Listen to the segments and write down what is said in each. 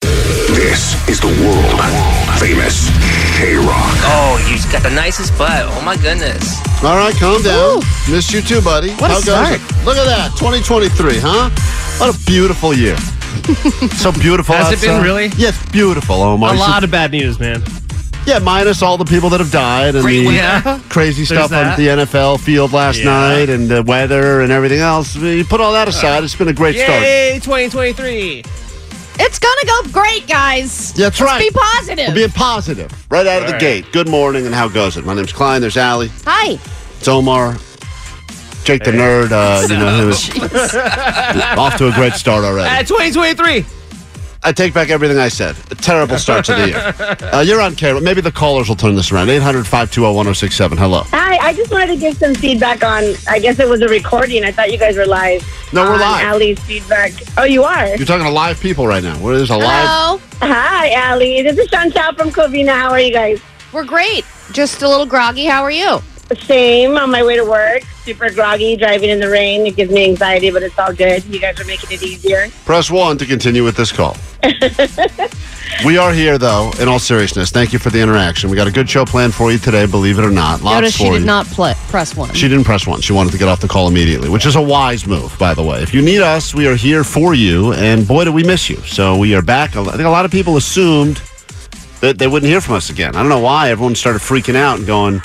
This is the world famous K Rock. Oh, you got the nicest butt. Oh my goodness. All right, calm down. Missed you too, buddy. What a How goes start. it? Look at that, 2023, huh? What a beautiful year. so beautiful. Has it been really? Yes, beautiful. Oh my. A lot of bad news, man. Yeah, minus all the people that have died and Great, the yeah. crazy stuff on the NFL field last Yeah. night and the weather and everything else. You put all that aside, it's been a great start. Yay, 2023. It's gonna go great, guys. Yeah, that's Let's right. Be positive. We're being positive right out of the All right. gate. Good morning, and how goes it? My name's Klein. There's Allie. Hi. It's Omar. Jake the nerd, uh, you know, who is off to a great start already. At 2023. I take back everything I said. A terrible start to the year. Uh, you're on camera. Maybe the callers will turn this around. 800 520 1067. Hello. Hi, I just wanted to give some feedback on. I guess it was a recording. I thought you guys were live. No, we're live. Allie's feedback. Oh, you are. You're talking to live people right now. Where there's a live. Hello. Hi, Allie. This is Chantal from Covina. How are you guys? We're great. Just a little groggy. How are you? Same. On my way to work. Super groggy, driving in the rain. It gives me anxiety, but it's all good. You guys are making it easier. Press one to continue with this call. we are here, though, in all seriousness. Thank you for the interaction. We got a good show planned for you today, believe it or not. Lots Notice for she did you. not pl- press one. She didn't press one. She wanted to get off the call immediately, which is a wise move, by the way. If you need us, we are here for you, and boy, do we miss you. So we are back. I think a lot of people assumed that they wouldn't hear from us again. I don't know why. Everyone started freaking out and going,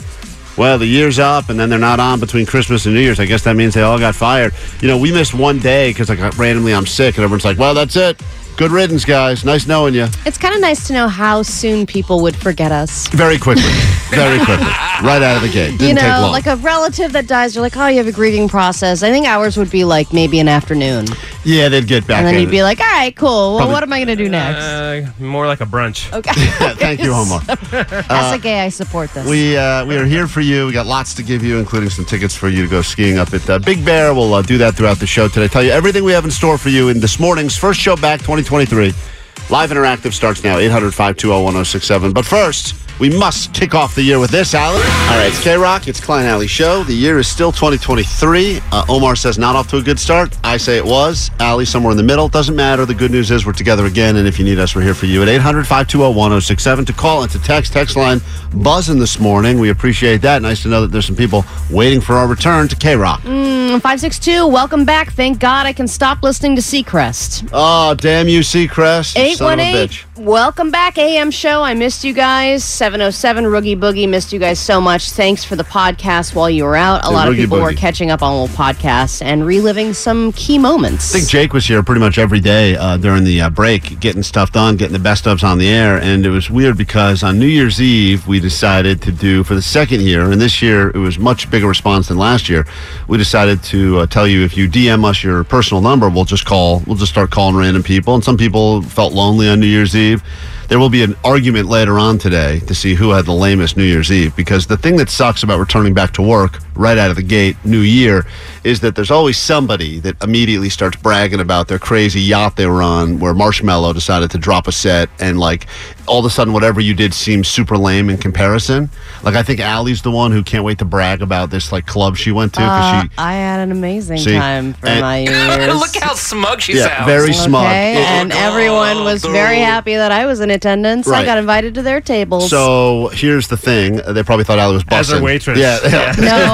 well, the year's up, and then they're not on between Christmas and New Year's. I guess that means they all got fired. You know, we missed one day because like randomly I'm sick, and everyone's like, well, that's it. Good riddance, guys. Nice knowing you. It's kind of nice to know how soon people would forget us. Very quickly. Very quickly. Right out of the gate. Didn't you take know, long. like a relative that dies, you're like, oh, you have a grieving process. I think ours would be like maybe an afternoon. yeah, they'd get back And then you'd be like, all right, cool. Well, Probably- what am I going to do next? Uh, more like a brunch. okay. Yeah, thank you, Omar. As a gay, I support this. We uh, we are here for you. We got lots to give you, including some tickets for you to go skiing up at uh, Big Bear. We'll uh, do that throughout the show today. Tell you everything we have in store for you in this morning's first show back 2023. Live Interactive starts now, 800 520 1067. But first, we must kick off the year with this, Alan. All right, it's K Rock, it's Klein Alley Show. The year is still 2023. Uh, Omar says not off to a good start. I say it was. Alley somewhere in the middle. Doesn't matter. The good news is we're together again. And if you need us, we're here for you at 800 520 1067 to call and to text. Text line buzzing this morning. We appreciate that. Nice to know that there's some people waiting for our return to K Rock. Mm, 562, welcome back. Thank God I can stop listening to Seacrest. Oh, damn you, Seacrest. you Son of a 818, bitch. Welcome back, AM show. I missed you guys. 707, Roogie Boogie, missed you guys so much. Thanks for the podcast while you were out. A lot of Roogie people were Boogie. catching up on old podcasts and reliving some key moments. I think Jake was here pretty much every day uh, during the uh, break, getting stuff done, getting the best ofs on the air. And it was weird because on New Year's Eve, we decided to do for the second year, and this year it was much bigger response than last year. We decided to uh, tell you if you DM us your personal number, we'll just call, we'll just start calling random people. And some people felt lonely on New Year's Eve. Dave there will be an argument later on today to see who had the lamest New Year's Eve. Because the thing that sucks about returning back to work right out of the gate, New Year, is that there's always somebody that immediately starts bragging about their crazy yacht they were on where Marshmello decided to drop a set and like all of a sudden whatever you did seems super lame in comparison. Like I think Allie's the one who can't wait to brag about this like club she went to because Uh, she I had an amazing See, time for and- my years. Look how smug she Yeah, sounds. very smug. Okay, It- and everyone was very happy that I was in attendance. I got invited to their tables. So here's the thing: they probably thought Allie was As busting. her waitress. Yeah, yeah. no,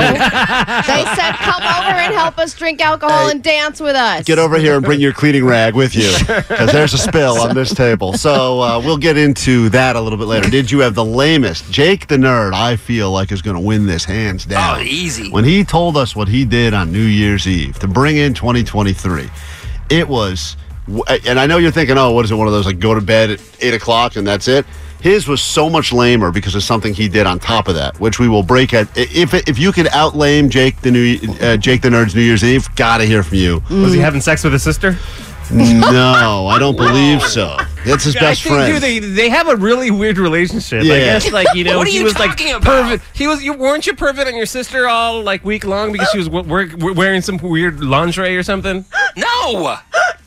they said, "Come over and help us drink alcohol and dance with us." Get over here and bring your cleaning rag with you, because there's a spill on this table. So uh, we'll get into that a little bit later. Did you have the lamest? Jake the nerd, I feel like is going to win this hands down. Oh, easy. When he told us what he did on New Year's Eve to bring in 2023, it was. And I know you're thinking, oh, what is it? One of those like go to bed at eight o'clock and that's it. His was so much lamer because of something he did on top of that, which we will break at. If if you could outlame Jake the new uh, Jake the Nerd's New Year's Eve, gotta hear from you. Was he having sex with his sister? No, I don't believe so. That's his I best think, friend. dude, they, they have a really weird relationship. I Yeah. guess, like you know, What are he you was talking like about? pervert. He was. You weren't you pervert on your sister all like week long because she was w- wear- wearing some weird lingerie or something? No.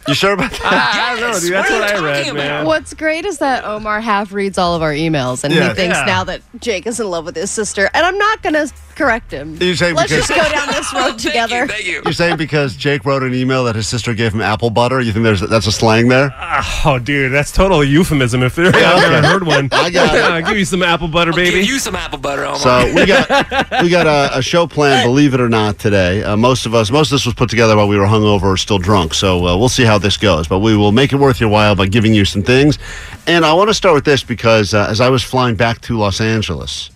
you sure about that? I don't know, dude. That's what what, I read, talking man. What's great is that Omar half reads all of our emails, and Yeah. he thinks Yeah. now that Jake is in love with his sister. And I'm not going to correct him. You're saying Let's because- just go down this road Thank together. you. Thank you. You're saying because Jake wrote an email that his sister gave him apple butter? You think there's that's a slang there? Oh, dude, that's total euphemism. If there, I've okay. never heard one. I got it. I'll give you some apple butter, baby. Give you some apple butter, Omar. So we got we got a, a show plan, believe it or not, today. Uh, most of us, most of this was put together while we were hungover or still drunk. So uh, we'll see how this goes, but we will make it worth your while by giving you some things. And I want to start with this because uh, as I was flying back to Los Angeles,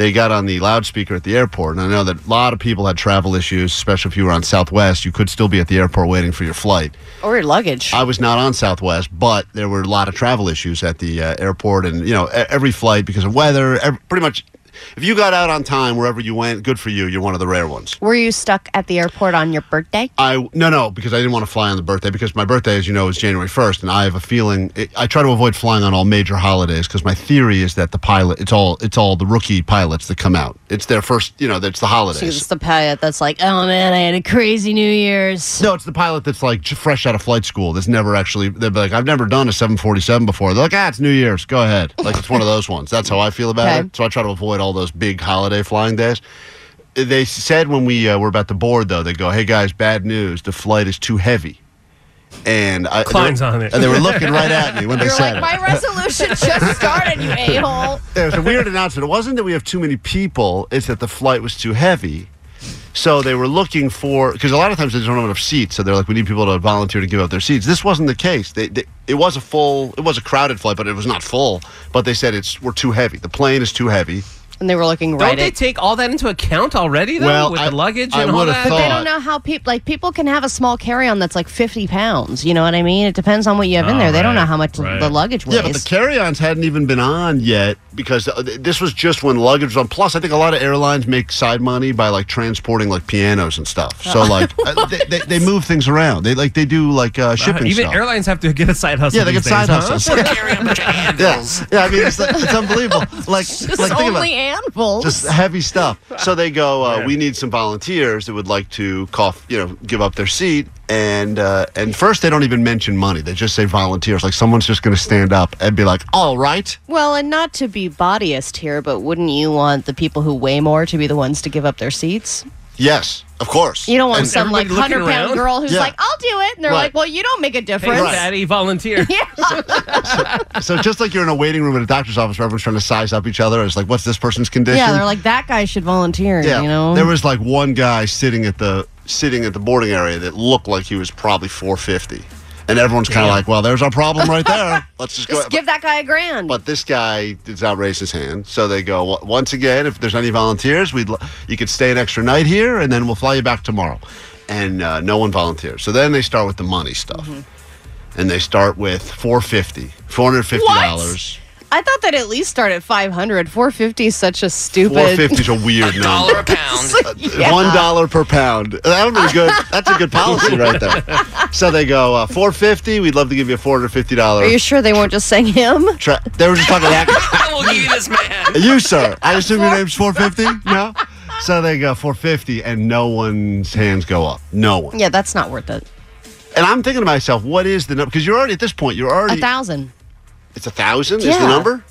they got on the loudspeaker at the airport, and I know that a lot of people had travel issues, especially if you were on Southwest. You could still be at the airport waiting for your flight. Or your luggage. I was not on Southwest, but there were a lot of travel issues at the uh, airport, and you know every flight because of weather. Every, pretty much, if you got out on time wherever you went, good for you. You're one of the rare ones. Were you stuck at the airport on your birthday? I no no because I didn't want to fly on the birthday because my birthday, as you know, is January first, and I have a feeling it, I try to avoid flying on all major holidays because my theory is that the pilot it's all it's all the rookie pilots that come out. It's their first, you know, it's the So holidays. it's the pilot that's like, oh man, I had a crazy New Year's. No, it's the pilot that's like fresh out of flight school. That's never actually. They're like, I've never done a 747 before. They're like, ah, it's New Year's. Go ahead. Like it's one of those ones. That's how I feel about Okay. it. So I try to avoid all those big holiday flying days. They said when we uh, were about to board, though, they go, "Hey guys, bad news. The flight is too heavy." And I, Klein's they were- on it. And they were looking right at me when they You're said like, it. my resolution just started, you a hole. It was a weird announcement. It wasn't that we have too many people; it's that the flight was too heavy. So they were looking for because a lot of times they don't have enough seats. So they're like, we need people to volunteer to give up their seats. This wasn't the case. They, they, it was a full, it was a crowded flight, but it was not full. But they said it's we're too heavy. The plane is too heavy. And they were looking Don't right they at. take all that into account already, though, Well, with I- the luggage I and all would've that? But they don't know how people like people can have a small carry-on that's like 50 pounds. You know what I mean? It depends on what you have in Oh, there. They don't know how much right. the luggage weighs. Yeah, but the carry-ons hadn't even been on yet because uh, this was just when luggage was on. Plus, I think a lot of airlines make side money by like transporting like pianos and stuff. So like uh, they, they, they move things around. They like they do like uh, shipping Even stuff. airlines have to get a side hustle. Yeah, they these get side days, huh? hustles. Carry a bunch of Yeah, yeah. I mean, it's, it's unbelievable. Like, Just like think about only it. Anvils. just heavy stuff. So they go, uh, we need some volunteers that would like to cough, you know, give up their seat. And uh, and first they don't even mention money. They just say volunteers. Like someone's just going to stand up and be like, all right. well, and not to be bodyist here, but wouldn't you want the people who weigh more to be the ones to give up their seats? Yes, of course. You don't want And- some like everybody looking hundred pound around? girl who's Yeah. like, "I'll do it," and they're Right. like, "Well, you don't make a Hey, difference." daddy, volunteer. so just like you're in a waiting room at a doctor's office where everyone's trying to size up each other, it's like, what's this person's condition? Yeah, they're like, "That guy should volunteer." Yeah, you know. there was like one guy sitting at the sitting at the boarding area that looked like he was probably 450, and everyone's kind of like, "Well, there's our problem right there. Let's just go." Just give that guy a grand. But this guy does not raise his hand, so they go "Well, once again. If there's any volunteers, we'd l- you could stay an extra night here, and then we'll fly you back tomorrow. And uh, no one volunteers. So then they start with the money stuff, Mm-hmm. and they start with 450 450 dollars. I thought that at least start at 500. 450 is such a stupid. 450 is a weird number. Dollar a pound. Yeah. One dollar per pound. That would be good. That's a good policy right there. So they go uh, four fifty. We'd love to give you a four hundred fifty Are you sure they weren't just saying him? Tra- they were just talking that. we'll give you this man. you, sir. I assume your name's four fifty. No. So they go four fifty, and no one's hands go up. No one. Yeah, that's not worth it. And I'm thinking to myself, what is the number? Because you're already at this point. You're already A already. thousand. It's a thousand. Is the number?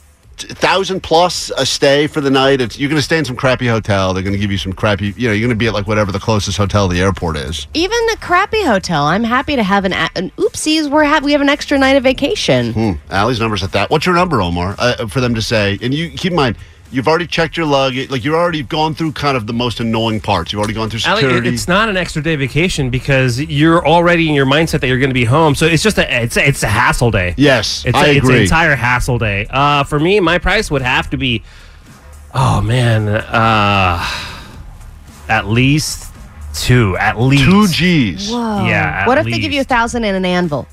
A thousand plus a stay for the night. It's, you're going to stay in some crappy hotel. They're going to give you some crappy. You know, you're going to be at like whatever the closest hotel the airport is. Even a crappy hotel. I'm happy to have an, an oopsies. We're ha- we have an extra night of vacation. Hmm. Allie's number's at that. What's your number, Omar? Uh, for them to say, and you keep in mind, you've already checked your luggage. Like you've already gone through kind of the most annoying parts. You've already gone through Ali, it- security. it's not an extra day vacation because you're already in your mindset that you're going to be home. So it's just a it's a, it's a hassle day. yes, It's, I a, it's an agree. entire hassle day. Uh, for me, my price would have to be, oh man, uh, at least two. At least Two G's. Whoa. Yeah, at What if they give you a thousand and an anvil?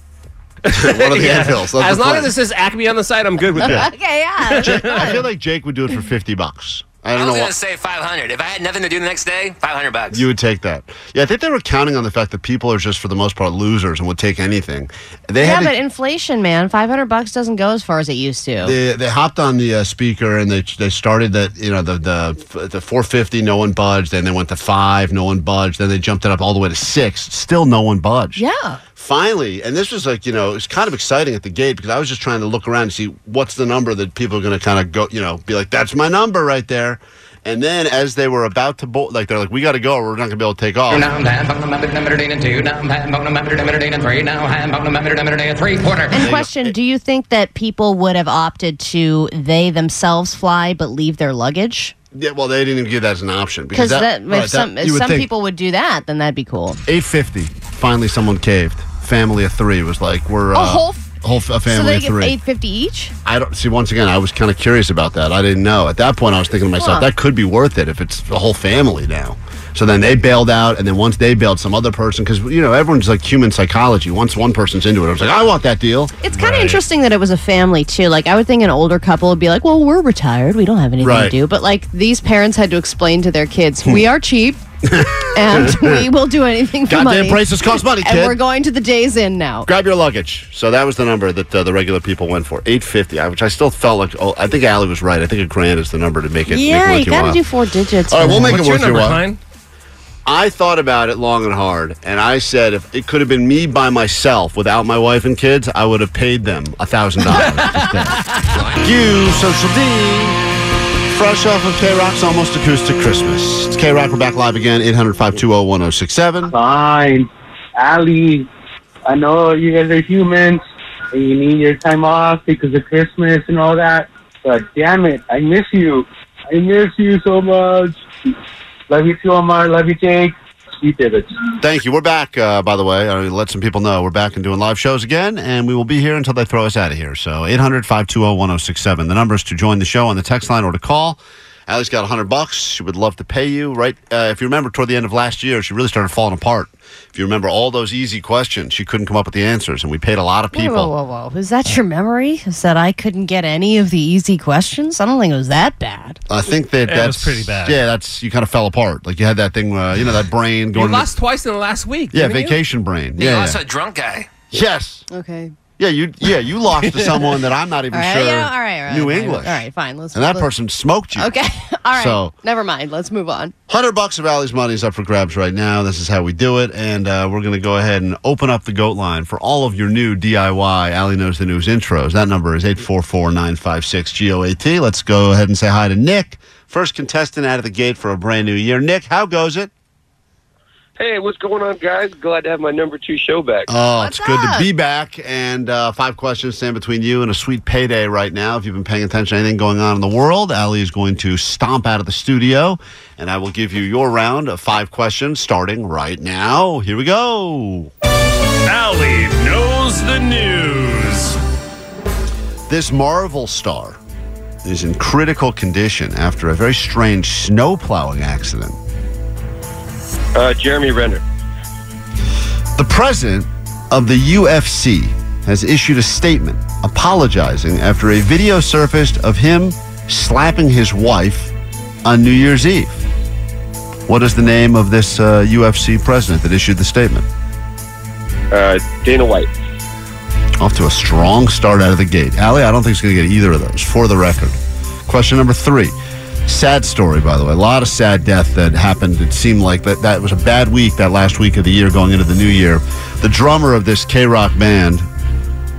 One of the Yeah. anvils. That's As the long plan. as it says Acme on the side, I'm good with that. Okay, yeah. I feel like Jake would do it for fifty bucks. I I don't was know. gonna What, say 500. If I had nothing to do the next day, 500 bucks. you would take that. Yeah, I think they were counting on the fact that people are just for the most part losers and would take anything. They yeah, had to- but inflation, man. 500 bucks doesn't go as far as it used to. they, they hopped on the uh, speaker and they they started that you know the the the 450 no one budged then they went to five no one budged then they jumped it up all the way to six still no one budged yeah. Finally and this was like you know it's kind of exciting at the gate because I was just trying to look around and see what's the number that people are going to kind of go you know be like that's my number right there and then as they were about to bolt like they're like we got to go or we're not going to be able to take off Now I'm bad, bone number number day and two. Now I'm bad, bone number number day and three. Now I'm bone number number day and three quarter. And question, do you think that people would have opted to they themselves fly but leave their luggage? yeah well they didn't even give that as an option Because that, right, if some, that- if some think- people would do that, then that'd be cool. 850 finally someone caved family of three was like we're A uh, whole whole f- a so family they of get three 850 each? I don't see. Once again, I was kind of curious about that. I didn't know at that point. I was thinking to myself, Huh. that could be worth it if it's the whole family now. So then they bailed out, and then once they bailed, some other person because you know everyone's like human psychology. Once one person's into it, I was like, I want that deal. It's kind of interesting that it was a family too. Like I would think an older couple would be like, "Well, we're retired. We don't have anything Right. to do." But like these parents had to explain to their kids, "We are cheap, and we will do anything for Goddamn money." prices cost money, and kid. we're going to the Days Inn now. Grab your luggage. So that was the number that uh, the regular people went for, eight fifty. Which I still felt like. Oh, I think Allie was right. I think a grand is the number to make it. Yeah, make it worth you your got to while. do four digits. All right, for we'll that. make What's it your worth your number, while. Klein? I thought about it long and hard, and I said if it could have been me by myself without my wife and kids, I would have paid them a thousand dollars instead. You, Social D. Fresh off of K Rock's Almost Acoustic Christmas. It's K Rock. We're back live again, 800 520 1067. Fine. Ali, I know you guys are humans and you need your time off because of Christmas and all that. But damn it, I miss you. I miss you so much. Love you too, Omar. Love you, Jake. Thank you. We're back, uh, by the way. I let some people know we're back and doing live shows again, and we will be here until they throw us out of here. So 800 520 1067. The numbers to join the show on the text line or to call. Allie's got 100 bucks. She would love to pay you, right? Uh, if you remember, toward the end of last year, she really started falling apart. If you remember all those easy questions, she couldn't come up with the answers, and we paid a lot of people. whoa, whoa, whoa! Is that your memory? Is that I couldn't get any of the easy questions? I don't think it was that bad. I think that Yeah, it was that's pretty bad. Yeah, that's you kind of fell apart. Like you had that thing, uh, you know, that brain You going. to- lost twice in the last week. yeah, didn't you? vacation brain. You Yeah, lost yeah. a drunk guy. yes. Okay. Yeah, you yeah you lost to someone that I'm not even right. sure yeah, all right. All right. knew fine. English. All right. Fine. Let's. And that let's- person smoked you. Okay. All right. So- Never mind. Let's move on. Hundred bucks of Allie's money is up for grabs right now. This is how we do it, and uh, we're going to go ahead and open up the goat line for all of your new DIY. Allie knows the news intros. That number is eight four four nine five six G O A T. Let's go ahead and say hi to Nick, first contestant out of the gate for a brand new year. Nick, how goes it? Hey, what's going on, guys? Glad to have my number two show back. Oh, What's it's good to be back. And uh, five questions stand between you and a sweet payday right now. If you've been paying attention to anything going on in the world, Ali is going to stomp out of the studio, and I will give you your round of five questions starting right now. Here we go. Allie knows the news. This Marvel star is in critical condition after a very strange snowplowing accident. Uh, Jeremy Renner. The president of the UFC has issued a statement apologizing after a video surfaced of him slapping his wife on New Year's Eve. What is the name of this uh, UFC president that issued the statement? Uh, Dana White. Off to a strong start out of the gate. Allie, I don't think he's going to get either of those, for the record. Question number three. Sad story, by the way. A lot of sad death that happened. It seemed like that, that was a bad week, that last week of the year going into the new year. The drummer of this K Rock band,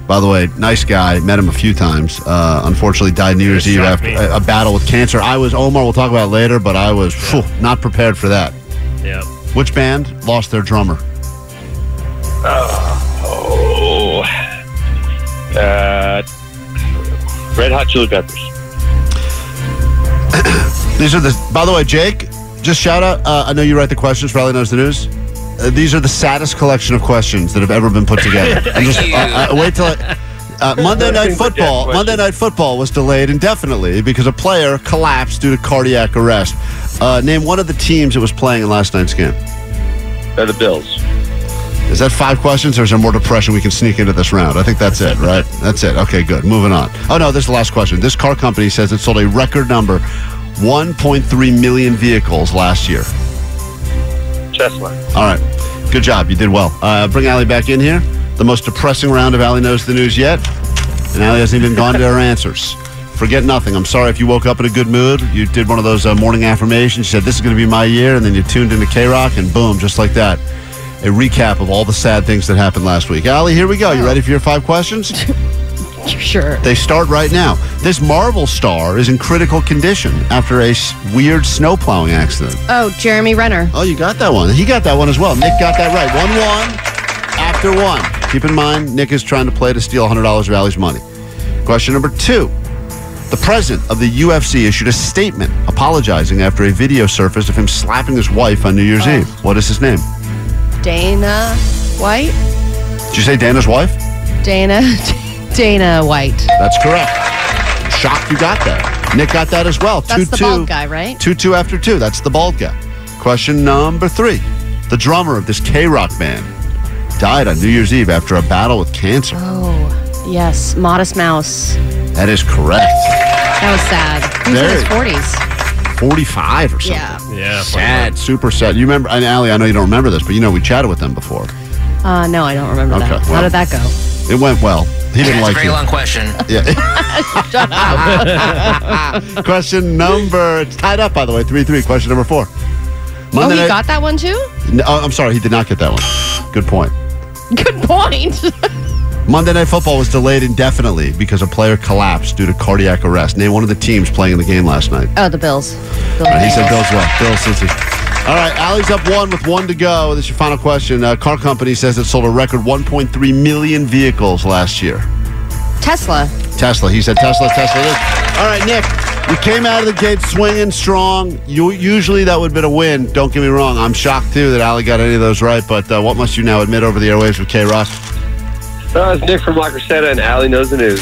by the way, nice guy, met him a few times. Uh, unfortunately, died New Year's Eve after a, a battle with cancer. I was, Omar, we'll talk about it later, but I was phew, not prepared for that. Yeah. Which band lost their drummer? Oh. Uh, Red Hot Chili Peppers. These are the. By the way, Jake, just shout out. Uh, I know you write the questions. Riley knows the news. Uh, these are the saddest collection of questions that have ever been put together. I'm just, uh, uh, wait till I, uh, Monday Night Football. Monday Night Football was delayed indefinitely because a player collapsed due to cardiac arrest. Uh, name one of the teams that was playing in last night's game. Uh, the Bills. Is that five questions, or is there more depression we can sneak into this round? I think that's it, right? That's it. Okay, good. Moving on. Oh no, this is the last question. This car company says it sold a record number, 1.3 million vehicles last year. Tesla. All right. Good job. You did well. Uh, bring Allie back in here. The most depressing round of Allie Knows the News yet. And Allie hasn't even gone to her answers. Forget nothing. I'm sorry if you woke up in a good mood. You did one of those uh, morning affirmations. You said, This is going to be my year. And then you tuned into K Rock, and boom, just like that. A recap of all the sad things that happened last week. Allie, here we go. You ready for your five questions? Sure. They start right now. This Marvel star is in critical condition after a s- weird snow plowing accident. Oh, Jeremy Renner. Oh, you got that one. He got that one as well. Nick got that right. 1 1 after one. Keep in mind, Nick is trying to play to steal $100 of Allie's money. Question number two. The president of the UFC issued a statement apologizing after a video surfaced of him slapping his wife on New Year's Oh. Eve. What is his name? Dana White. Did you say Dana's wife? Dana. Dana White. That's correct. Shocked you got that. Nick got that as well. That's the 2 bald guy, right? 2 2 after 2. That's the bald guy. Question number three. The drummer of this K Rock band died on New Year's Eve after a battle with cancer. Oh, yes. Modest Mouse. That is correct. That was sad. He was in his 40s. 45 or something. Yeah. Yeah. Sad. Super sad. You remember, and Allie, I know you don't remember this, but you know we chatted with them before. Uh, no, I don't remember Okay, that. How did that go? It went well. He didn't That's a very you. long question. Yeah. Shut up. Question number, it's tied up, by the way, 3 3. Question number four. oh, he night- got that one too? No, oh, I'm sorry, he did not get that one. Good point. Good point. Monday Night Football was delayed indefinitely because a player collapsed due to cardiac arrest. Name one of the teams playing in the game last night. oh, the Bills. Bill All right, he said Bill's well. Bill Cincy. All right, Allie's up one with one to go. This is your final question. Uh, car company says it sold a record 1.3 million vehicles last year. Tesla. Tesla. He said Tesla, Tesla. This. All right, Nick. You came out of the gate swinging strong. You usually that would have been a win. Don't get me wrong. I'm shocked too that Allie got any of those right. But uh, what must you now admit over the airwaves with K Rock? Uh, it's Nick from La Crescenta, and Allie knows the news.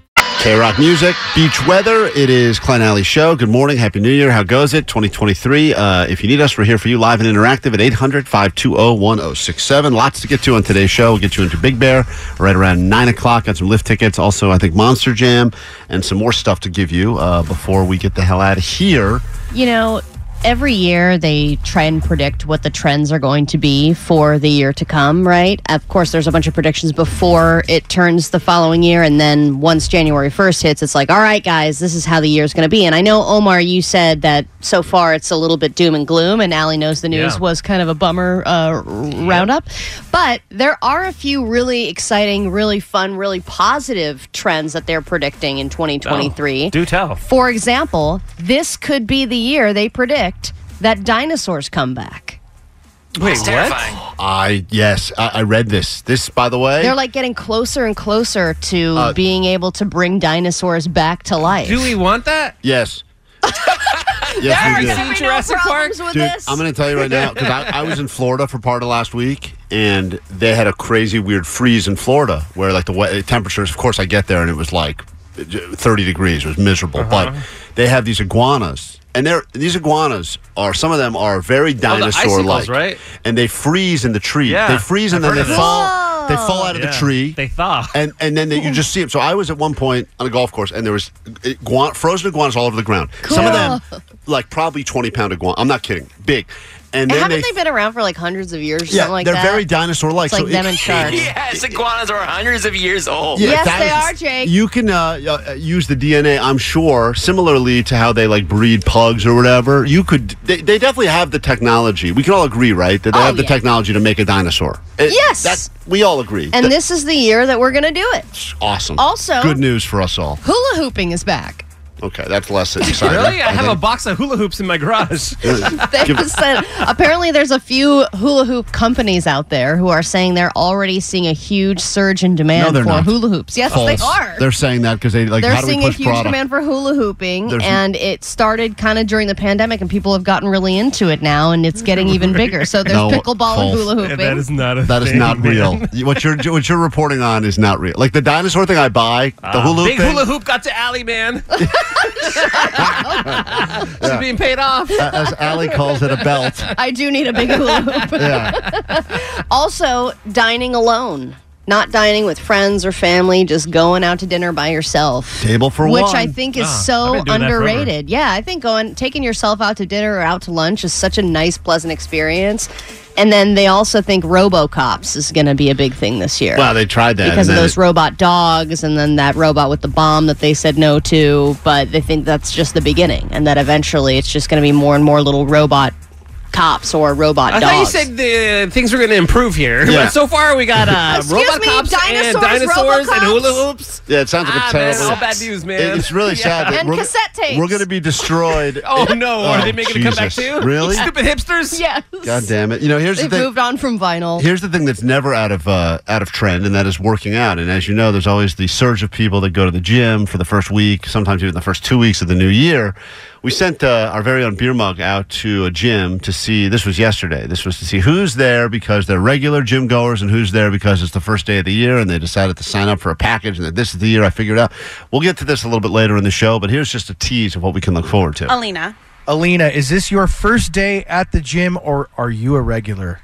K Rock Music, beach weather. It is Klein Alley Show. Good morning. Happy New Year. How goes it? 2023. Uh, if you need us, we're here for you live and interactive at 800 520 1067. Lots to get to on today's show. We'll get you into Big Bear right around 9 o'clock. Got some lift tickets. Also, I think Monster Jam and some more stuff to give you uh, before we get the hell out of here. You know, every year they try and predict what the trends are going to be for the year to come, right? Of course, there's a bunch of predictions before it turns the following year. And then once January 1st hits, it's like, all right, guys, this is how the year's going to be. And I know, Omar, you said that so far it's a little bit doom and gloom, and Allie Knows the News Yeah. was kind of a bummer uh, roundup. But there are a few really exciting, really fun, really positive trends that they're predicting in 2023. Oh, do tell. For example, this could be the year they predict that dinosaurs come back. Wait, It's terrifying. I yes, I, I read this. This, by the way, They're like getting closer and closer to Uh, being able to bring dinosaurs back to life. Do we want that? yes. yes, we Have do. you seen Jurassic Park? with Dude, this? I'm going to tell you right now because I, I was in Florida for part of last week, and they had a crazy weird freeze in Florida where like the we- temperatures. Of course, I get there and it was like 30 degrees. It was miserable, uh-huh. but they have these iguanas. And they're, these iguanas are some of them are very oh, dinosaur like, icicles, right? And they freeze in the tree. Yeah, they freeze and I've then heard they of fall. They oh. fall out of Yeah. the tree. They thaw. and and then they, you just see them. So I was at one point on a golf course, and there was eh, iguana, frozen iguanas all over the ground. Some of them, like probably twenty pound iguana. I'm not kidding, big. And And then haven't they, they, been around for like hundreds of years? or yeah, something like they're that? very dinosaur-like. It's like so them it- and sharks. Yes, iguanas are hundreds of years old. Yeah, Yes, they is- are, Jake. You can uh, uh, use the DNA, I'm sure, similarly to how they like breed pugs or whatever. You could, they, they definitely have the technology. We can all agree, right, that they Oh, have the yeah. technology to make a dinosaur. It- Yes. that we all agree. And That's this is the year that we're going to do it. awesome. Also- good news for us all. Hula hooping is back. Okay, that's less exciting. Really? I have a box of hula hoops in my garage. They said apparently there's a few hula hoop companies out there who are saying they're already seeing a huge surge in demand they're for not. hula hoops. Yes, False. they are. They're saying that because they like They're how do we seeing a huge product? demand for hula hooping, There's- and it started kind of during the pandemic, and people have gotten really into it now, and it's getting even bigger. So there's No, pickleball and hula hooping. that is not a That is thing, not man. real. What you're what you're reporting on is not real. Like the dinosaur thing I buy, the Uh, hula hoop Big thing, hula hoop got to Allie, man. She's being paid off. a- as Allie calls it, a belt. I do need a big hula hoop. Yeah. Also, dining alone. Not dining with friends or family, just going out to dinner by yourself. Table for Which one. Which I think is Ah, so been doing that forever. underrated. Yeah, I think going taking yourself out to dinner or out to lunch is such a nice, pleasant experience. And then they also think RoboCops is going to be a big thing this year. Well, they tried that because of those it- robot dogs and then that robot with the bomb that they said no to but they think that's just the beginning and that eventually it's just going to be more and more little robot cops or robot I dogs thought you said the things were going to improve here. Yeah. But so far, we got uh, Excuse robot me, cops and dinosaurs, dinosaurs and hula hoops. Yeah, it sounds like Ah, a man, all bad news, man. It- It's really sad. that And we're, cassette tapes. We're going to be destroyed. Oh no! Are Oh, they making a comeback Jesus. too? Really? Stupid hipsters. yes God damn it! You know, here's they've the thing. moved on from vinyl Here's the thing that's never out of uh, out of trend, and that is working out. And as you know, there's always the surge of people that go to the gym for the first week, sometimes even the first two weeks of the new year. We sent uh, our very own beer mug out to a gym to see. This was yesterday. This was to see who's there because they're regular gym goers and who's there because it's the first day of the year, and they decided to sign up for a package. And that this is the year I figured out. We'll get to this a little bit later in the show, but here's just a tease of what we can look forward to. Alina, Alina, is this your first day at the gym or are you a regular?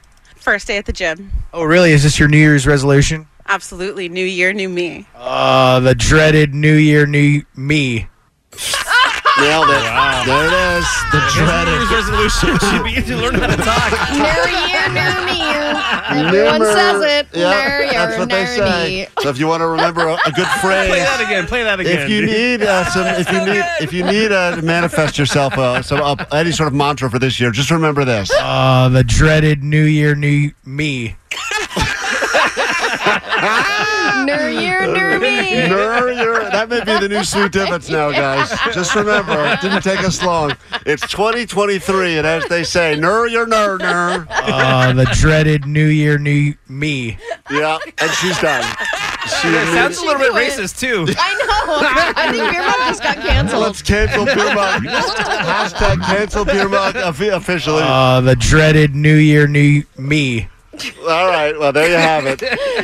first day at the gym. Oh, really? Is this your New Year's resolution? Absolutely. New year, new me. Uh, the dreaded New Year, New Me. Nailed it. There it is. The New dreaded. Year's resolution should be to learn how to talk. new year new me everyone Remember- says it Yeah, New year, that's what they new say. me. So if you want to remember a, a good phrase, Play that again. Play that again. if you need uh, some, if you need, if you need uh, to manifest yourself uh, some uh, any sort of mantra for this year, just remember this. Uh, the dreaded New Year, New Me. New year new me Nur, you're- that may be the new sweet divots now, guys. Just remember, it didn't take us long. It's 2023, and as they say, nur your nur nur. Uh, the dreaded New Year, New Me. Yeah, and she's done. She It sounds a little bit quit. racist too. I know I think Beer Mug just got canceled Let's cancel beer mug. Hashtag cancel beer mug officially. Uh, the dreaded New Year, New Me. All right, well there you have it.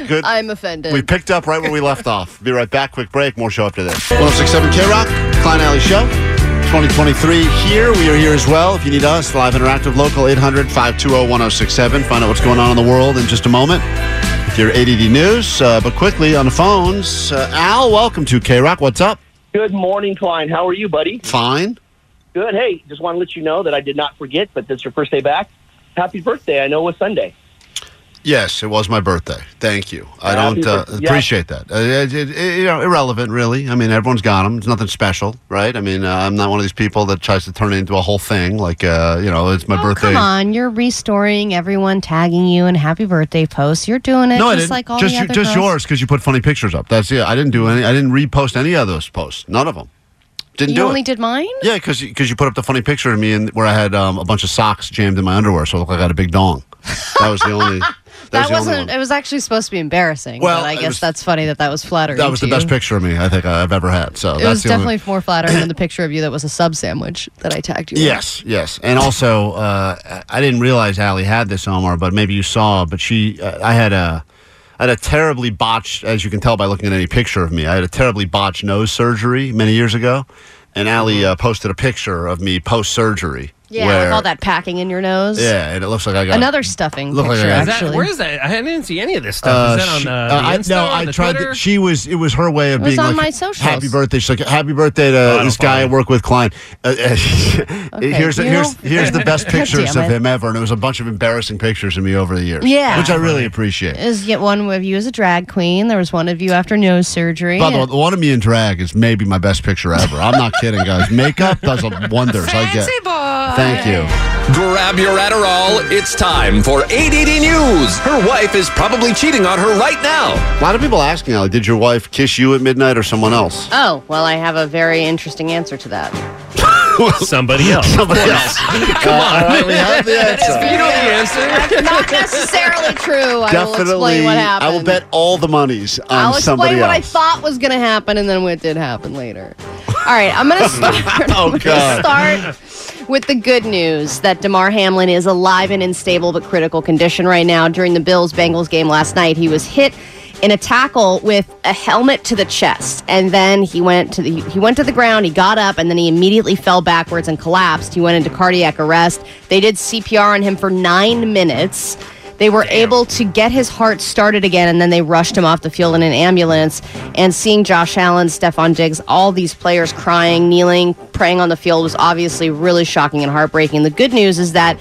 Good. I'm offended We picked up right where we left off. Be right back. Quick break. More show after this. 1067 K Rock, Klein Alley Show. 2023 here. We are here as well. If you need us, live interactive local 800 520 1067. Find out what's going on in the world in just a moment with your ADD news. Uh, but quickly on the phones, uh, Al, welcome to K Rock. What's up? Good morning, Klein. How are you, buddy? Fine. Good. Hey, just want to let you know that I did not forget, but this is your first day back. Happy birthday. I know it was Sunday. Yes, it was my birthday. Thank you. I Happy don't uh. Yeah. appreciate that. Uh, it, it, it- you know, irrelevant, really. I mean, everyone's got them. It's nothing special, right? I mean, uh, I'm not one of these people that tries to turn it into a whole thing. Like, uh, you know, it's my birthday. Oh, Come on, you're restoring everyone tagging you in happy birthday posts. You're doing it No, I didn't. like all just the you- other just girls. yours because you put funny pictures up. That's it. I didn't do any. I didn't repost any of those posts. None of them. Didn't You do only it. did mine? Yeah, because you put up the funny picture of me and where I had um, a bunch of socks jammed in my underwear, so it looked like I had a big dong. That was the only. That, That was wasn't. It was actually supposed to be embarrassing. Well, but I guess was- that's funny that that was flattering. That was the best picture of me I think I've ever had. So It was the only- definitely more flattering than the picture of you that was a sub sandwich that I tagged you. with. Yes, yes, and also uh, I didn't realize Allie had this Omar, but maybe you saw. But she, uh, I had a, I had a terribly botched, as you can tell by looking at any picture of me. I had a terribly botched nose surgery many years ago, and Allie uh, posted a picture of me post surgery. Yeah, where, with all that packing in your nose. Yeah, and it looks like I got Another stuffing Look like picture, I got- Is that, where is that? I didn't see any of this stuff. Uh, is that on she- uh, uh, the I, Insta, no, on I the tried. Twitter? To, she was. It was her way of It was being on like, my socials. "Happy birthday!" She's like, "Happy birthday to Oh, this guy I work with, Klein." Uh, uh, here's here's here's the best pictures of him ever, and it was a bunch of embarrassing pictures of me over the years. Yeah. which I really appreciate. Is yet one of you as a drag queen. There was one of you after nose surgery. By the way, the one of me in drag is maybe my best picture ever. I'm not kidding, guys. Makeup does wonders. I get. Thank you. Grab your Adderall. It's time for 880 News. Her wife is probably cheating on her right now. A lot of people asking, Ali, did your wife kiss you at midnight or someone else? oh, well, I have a very interesting answer to that. Somebody else. Somebody else. Come uh, on. we have the answer. You know the answer. Not necessarily true. I will Definitely. explain what happened. I will bet all the monies on I'll somebody explain what I thought was going to happen and then what did happen later. All right, I'm going to start. Oh, I'm gonna start with the good news that Damar Hamlin is alive and in stable but critical condition right now. During the Bills Bengals game last night, he was hit in a tackle with a helmet to the chest, and then he went to the he went to the ground. He got up, and then he immediately fell backwards and collapsed. He went into cardiac arrest. They did CPR on him for nine minutes. They were able to get his heart started again, and then they rushed him off the field in an ambulance. And seeing Josh Allen, Stefon Diggs, all these players crying, kneeling, praying on the field was obviously really shocking and heartbreaking. The good news is that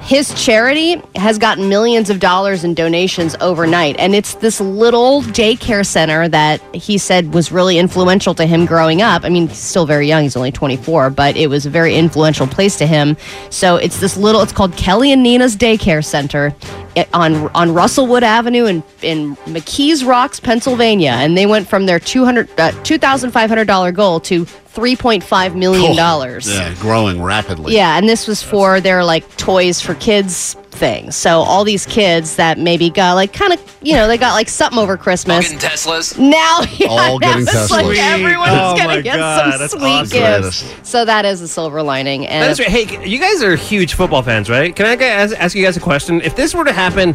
his charity has gotten millions of dollars in donations overnight. And it's this little daycare center that he said was really influential to him growing up. I mean, he's still very young, he's only 24, but it was a very influential place to him. So it's this little, it's called Kelly and Nina's Daycare Center on, on Russellwood Avenue in, in McKees Rocks, Pennsylvania. And they went from their 200, uh, $2,500 goal to 3.5 million. Oh, dollars. Yeah, growing rapidly. Yeah, and this was for their like toys for kids thing. So all these kids that maybe got like kind of you know they got like something over Christmas. Getting Teslas. Now, yeah, All now getting it's like Teslas. everyone Oh going to get God, some sweet awesome. gifts. So that is a silver lining. And That is right. Hey, you guys are huge football fans, right? Can I ask, ask you guys a question? If this were to happen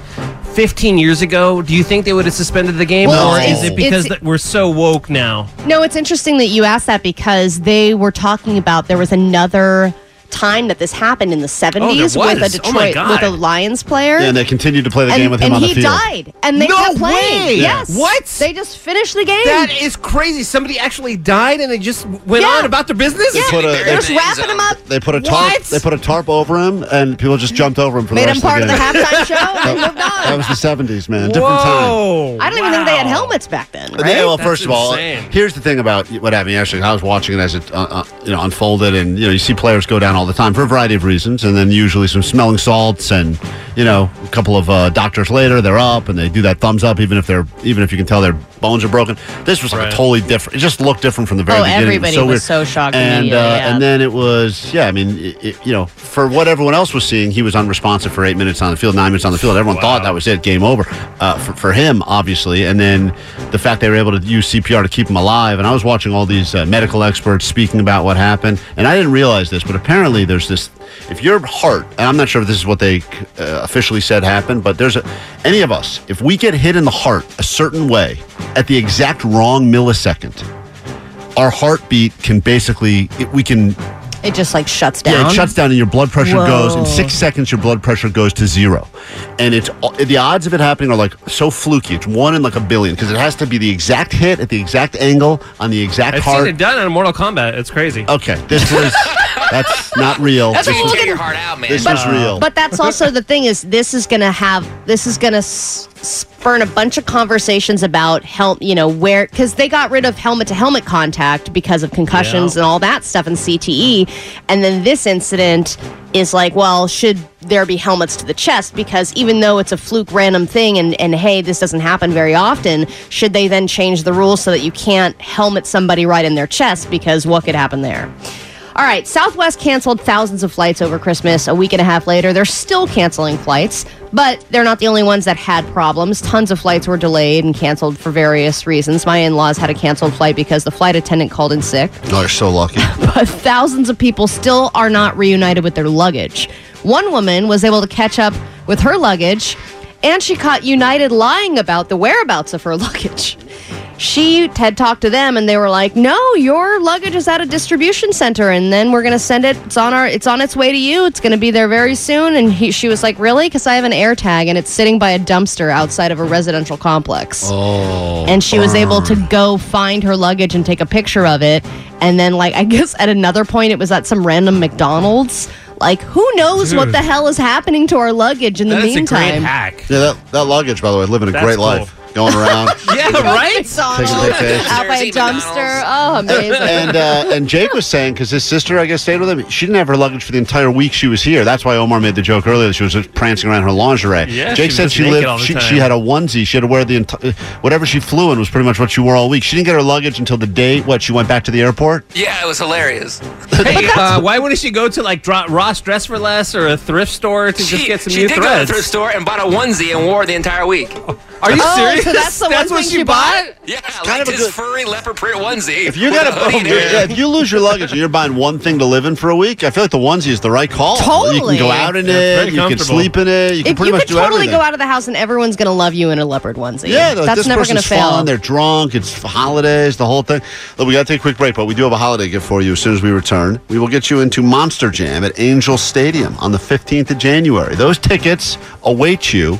15 years ago, do you think they would have suspended the game, Well, or is it because it's- that we're so woke now? No, it's interesting that you asked that because they were talking about there was another time that this happened in the 70s with a was. Oh, Detroit with a Lions player. Yeah, and they continued to play the and, game with him on the field. And he died, and they No kept playing. way! Yes, What? They just finished the game. That is crazy. Somebody actually died, and they just went Yeah. on about their business. yeah, put a- they're just wrapping him up. They put a tarp. What? They put a tarp over him, and people just jumped over him for Made the him part of of the the halftime show and moved that was the '70s, man. Different time. Whoa! I don't even think they had helmets back then, right? yeah, well, That's first of all, here's the thing about what happened yesterday. I was watching it as it uh, uh, you know unfolded, and you know you see players go down all the time for a variety of reasons, and then usually some smelling salts, and you know a couple of uh, doctors later they're up and they do that thumbs up, even if they're even if you can tell their bones are broken. This was like Right. a totally different. It just looked different from the very Oh, beginning. It everybody so was weird. so shocked And uh, yeah. and then it was yeah. I mean, it, it- you know, for what everyone else was seeing, he was unresponsive for eight minutes on the field, nine minutes on the field. Everyone thought that was it, game over uh, for, for him, obviously. And then the fact they were able to use CPR to keep him alive. And I was watching all these uh, medical experts speaking about what happened, and I didn't realize this, but apparently there's this. If your heart, and I'm not sure if this is what they uh, officially said happened, but there's a, any of us, if we get hit in the heart a certain way at the exact wrong millisecond, our heartbeat can basically it, we can It just like shuts down. yeah, it shuts down and your blood pressure Whoa. goes in six seconds. Your blood pressure goes to zero, and it's the odds of it happening are like so fluky. It's one in like a billion because it has to be the exact hit at the exact angle on the exact I've heart. seen it done in Mortal Kombat. It's crazy. Okay, this was that's not real. That's this where you was, get your heart out, man. this was real. But that's also the thing is this is going to have this is going to s- spurn a bunch of conversations about help, you know, where cuz they got rid of helmet to helmet contact because of concussions Yeah. and all that stuff in CTE and then this incident is like, well, should there be helmets to the chest because even though it's a fluke random thing and and hey, this doesn't happen very often, should they then change the rules so that you can't helmet somebody right in their chest because what could happen there? All right, Southwest canceled thousands of flights over Christmas. A week and a half later, they're still canceling flights. But they're not the only ones that had problems. Tons of flights were delayed and canceled for various reasons. My in laws had a canceled flight because the flight attendant called in sick. Oh, you're so lucky. But thousands of people still are not reunited with their luggage. One woman was able to catch up with her luggage, and she caught United lying about the whereabouts of her luggage. She TED talked to them, and they were like, "No, your luggage is at a distribution center, and then we're gonna send it. It's on our. It's on its way to you. It's gonna be there very soon." And he, she was like, "Really? Because I have an air tag, and it's sitting by a dumpster outside of a residential complex." Oh. and she was able to go find her luggage and take a picture of it. And then, like, I guess at another point, it was at some random McDonald's. Like, who knows what the hell is happening to our luggage in the That is a great meantime? hack. Yeah, that, that luggage, by the way, living a That's great cool. life. Going around. Yeah, right? McDonald's, Taking vacations. out by a dumpster. Oh, amazing. and uh, and Jake was saying because his sister, I guess, stayed with him. She didn't have her luggage for the entire week she was here. That's why Omar made the joke earlier that she was just prancing around her lingerie. Yeah, Jake she said was she naked lived. the She, time. she had a onesie. She had to wear the entire whatever she flew in was pretty much what she wore all week. She didn't get her luggage until the day. What she went back to the airport. Yeah, it was hilarious. Hey, uh, why wouldn't she go to like Dro- Ross Dress for Less or a thrift store to just get some she new did go to the threads? thrift store and bought a onesie and wore it the entire week. Are you Oh, serious? so that's the one what thing she she bought? Yeah, kind like of a his good- furry leopard print onesie. If you with got a hoodie yeah, if you lose your luggage and you're buying one thing to live in for a week, I feel like the onesie is the right call. Totally, You can go out in Yeah, it. You can sleep in it. You can if pretty you much could do totally everything. go out of the house and everyone's going to love you in a leopard onesie. Yeah, like, that's this never going to person's fallen. fail. They're drunk. It's holidays, the whole thing. Look, we got to take a quick break, but we do have a holiday gift for you as soon as we return. We will get you into Monster Jam at Angel Stadium on the 15th of January. Those tickets await you